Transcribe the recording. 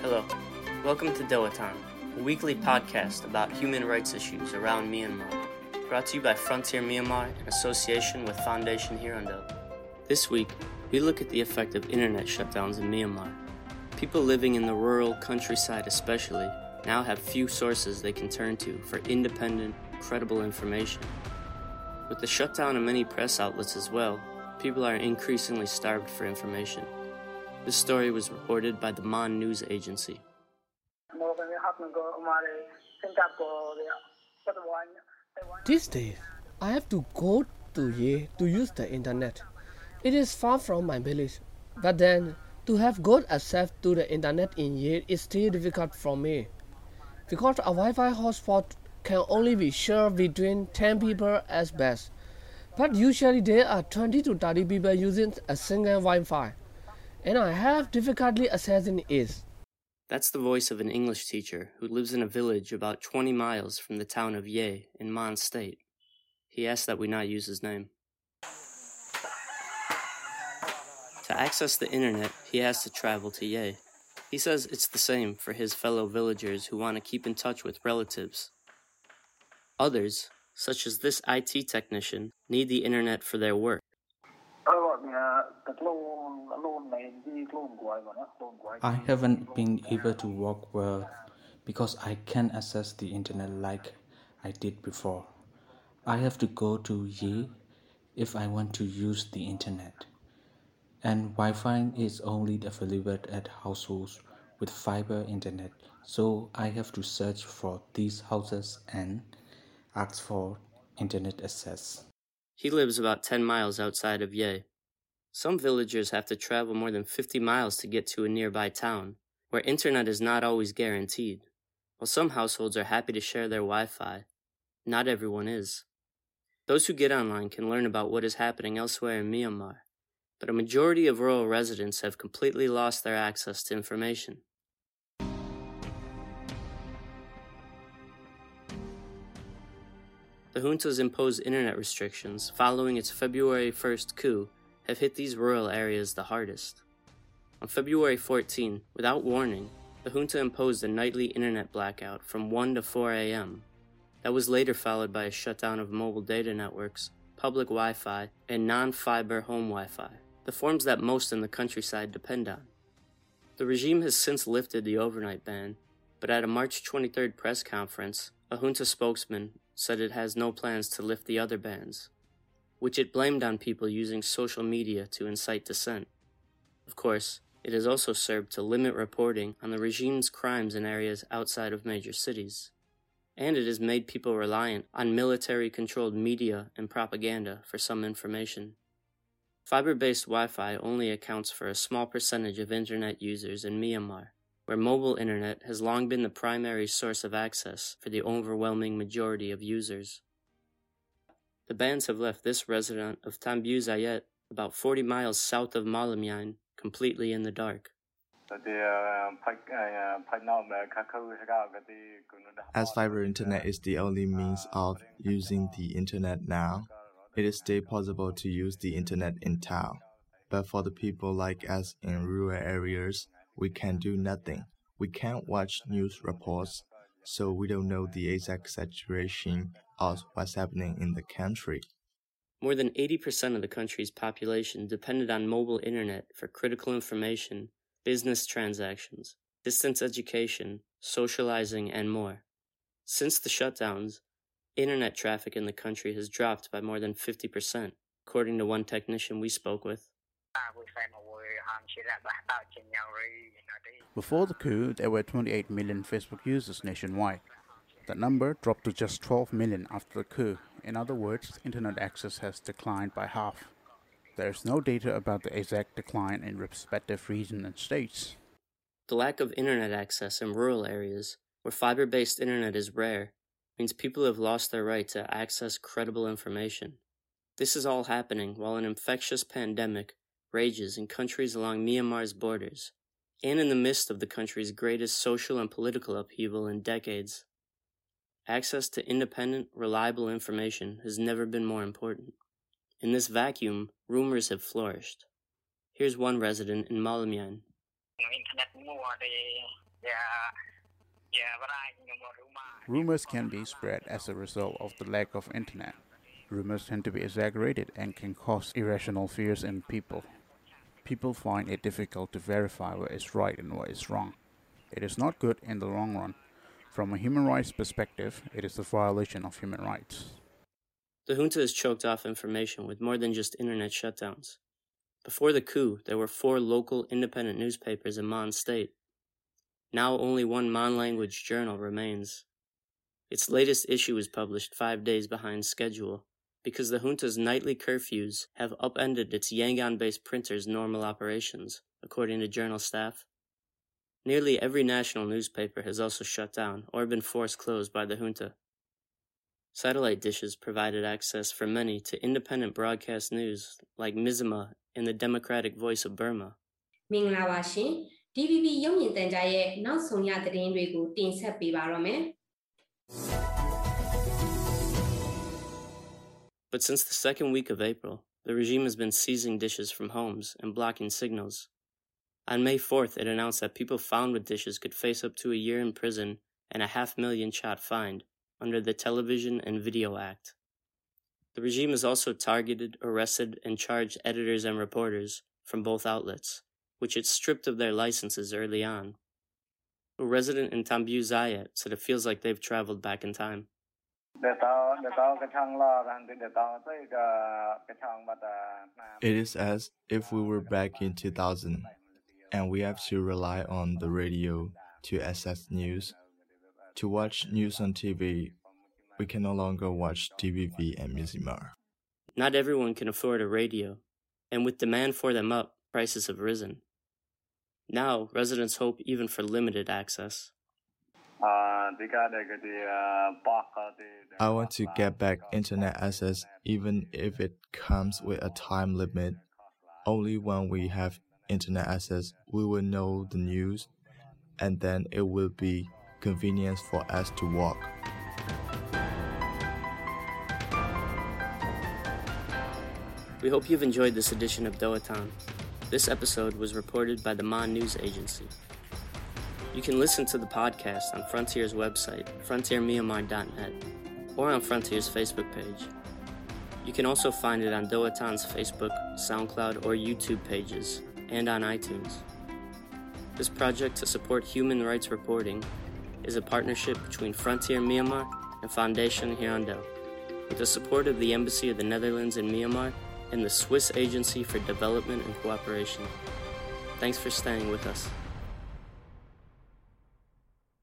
Hello, welcome to Time, a weekly podcast about human rights issues around Myanmar, brought to you by Frontier Myanmar in association with Foundation Hirondelle. This week, we look at the effect of internet shutdowns in Myanmar. People living in the rural countryside, especially, now have few sources they can turn to for independent, credible information. With the shutdown of many press outlets as well, people are increasingly starved for information. This story was reported by the Mon News Agency. These days, I have to go to Ye to use the internet. It is far from my village, but then to have good access to the internet in Ye is still difficult for me. Because a Wi-Fi hotspot can only be shared between 10 people at best, but usually there are 20 to 30 people using a single Wi-Fi, and I have difficulty assessing it. That's the voice of an English teacher who lives in a village about 20 miles from the town of Ye in Mon State. He asked that we not use his name. To access the internet, he has to travel to Ye. He says it's the same for his fellow villagers who want to keep in touch with relatives. Others, such as this IT technician, need the internet for their work. I haven't been able to work well because I can't access the internet like I did before. I have to go to Ye if I want to use the internet. And Wi Fi is only available at households with fiber internet, so I have to search for these houses and for internet access. He lives about 10 miles outside of Ye. Some villagers have to travel more than 50 miles to get to a nearby town, where internet is not always guaranteed. While some households are happy to share their Wi Fi, not everyone is. Those who get online can learn about what is happening elsewhere in Myanmar, but a majority of rural residents have completely lost their access to information. The junta's imposed internet restrictions following its February 1st coup have hit these rural areas the hardest. On February 14, without warning, the junta imposed a nightly internet blackout from 1 to 4 a.m. That was later followed by a shutdown of mobile data networks, public Wi Fi, and non fiber home Wi Fi, the forms that most in the countryside depend on. The regime has since lifted the overnight ban, but at a March 23rd press conference, a junta spokesman said it has no plans to lift the other bans, which it blamed on people using social media to incite dissent. Of course, it has also served to limit reporting on the regime's crimes in areas outside of major cities. And it has made people reliant on military controlled media and propaganda for some information. Fiber based Wi Fi only accounts for a small percentage of internet users in Myanmar, where mobile internet has long been the primary source of access for the overwhelming majority of users. The bands have left this resident of Thanbyuzayat, about 40 miles south of Mawlamyine, completely in the dark. As fiber internet is the only means of using the internet now, it is still possible to use the internet in town. But for the people like us in rural areas, we can do nothing. We can't watch news reports, so we don't know the exact situation of what's happening in the country. More than 80% of the country's population depended on mobile internet for critical information, business transactions, distance education, socializing, and more. Since the shutdowns, internet traffic in the country has dropped by more than 50%, according to one technician we spoke with. Before the coup, there were 28 million Facebook users nationwide. That number dropped to just 12 million after the coup. In other words, internet access has declined by half. There is no data about the exact decline in respective regions and states. The lack of internet access in rural areas, where fiber based internet is rare, means people have lost their right to access credible information. This is all happening while an infectious pandemic rages in countries along Myanmar's borders, and in the midst of the country's greatest social and political upheaval in decades. Access to independent, reliable information has never been more important. In this vacuum, rumors have flourished. Here's one resident in Mawlamyine. Rumors can be spread as a result of the lack of internet. Rumors tend to be exaggerated and can cause irrational fears in people. People find it difficult to verify what is right and what is wrong. It is not good in the long run. From a human rights perspective, it is a violation of human rights. The junta has choked off information with more than just internet shutdowns. Before the coup, there were four local independent newspapers in Mon State. Now only one Mon language journal remains. Its latest issue was published five days behind schedule because the junta's nightly curfews have upended its Yangon based printers' normal operations, according to journal staff. Nearly every national newspaper has also shut down or been forced closed by the junta. Satellite dishes provided access for many to independent broadcast news like Mizzima and the Democratic Voice of Burma. DVB ရုပ်မြင်သံကြားရဲ့နောက်ဆုံးရသတင်းတွေကိုတင်ဆက်ပေးပါရမယ်။ But since the second week of April, the regime has been seizing dishes from homes and blocking signals. On May 4th, it announced that people found with dishes could face up to a year in prison and a half million kyat fine under the Television and Video Act. The regime has also targeted, arrested, and charged editors and reporters from both outlets, which it stripped of their licenses early on. A resident in Thanbyuzayat said it feels like they've traveled back in time. It is as if we were back in 2000 and we have to rely on the radio to access news. To watch news on TV, we can no longer watch DVB and Mizzima. Not everyone can afford a radio, and with demand for them up, prices have risen. Now, residents hope even for limited access. I want to get back internet access even if it comes with a time limit. Only when we have internet access we will know the news and then it will be convenient for us to walk. We hope you've enjoyed this edition of Doatan. This episode was reported by the Mon News Agency. You can listen to the podcast on Frontier's website, frontiermyanmar.net, or on Frontier's Facebook page. You can also find it on Doatan's Facebook, SoundCloud, or YouTube pages, and on iTunes. This project to support human rights reporting is a partnership between Frontier Myanmar and Foundation Hirondelle, with the support of the Embassy of the Netherlands in Myanmar and the Swiss Agency for Development and Cooperation. Thanks for staying with us.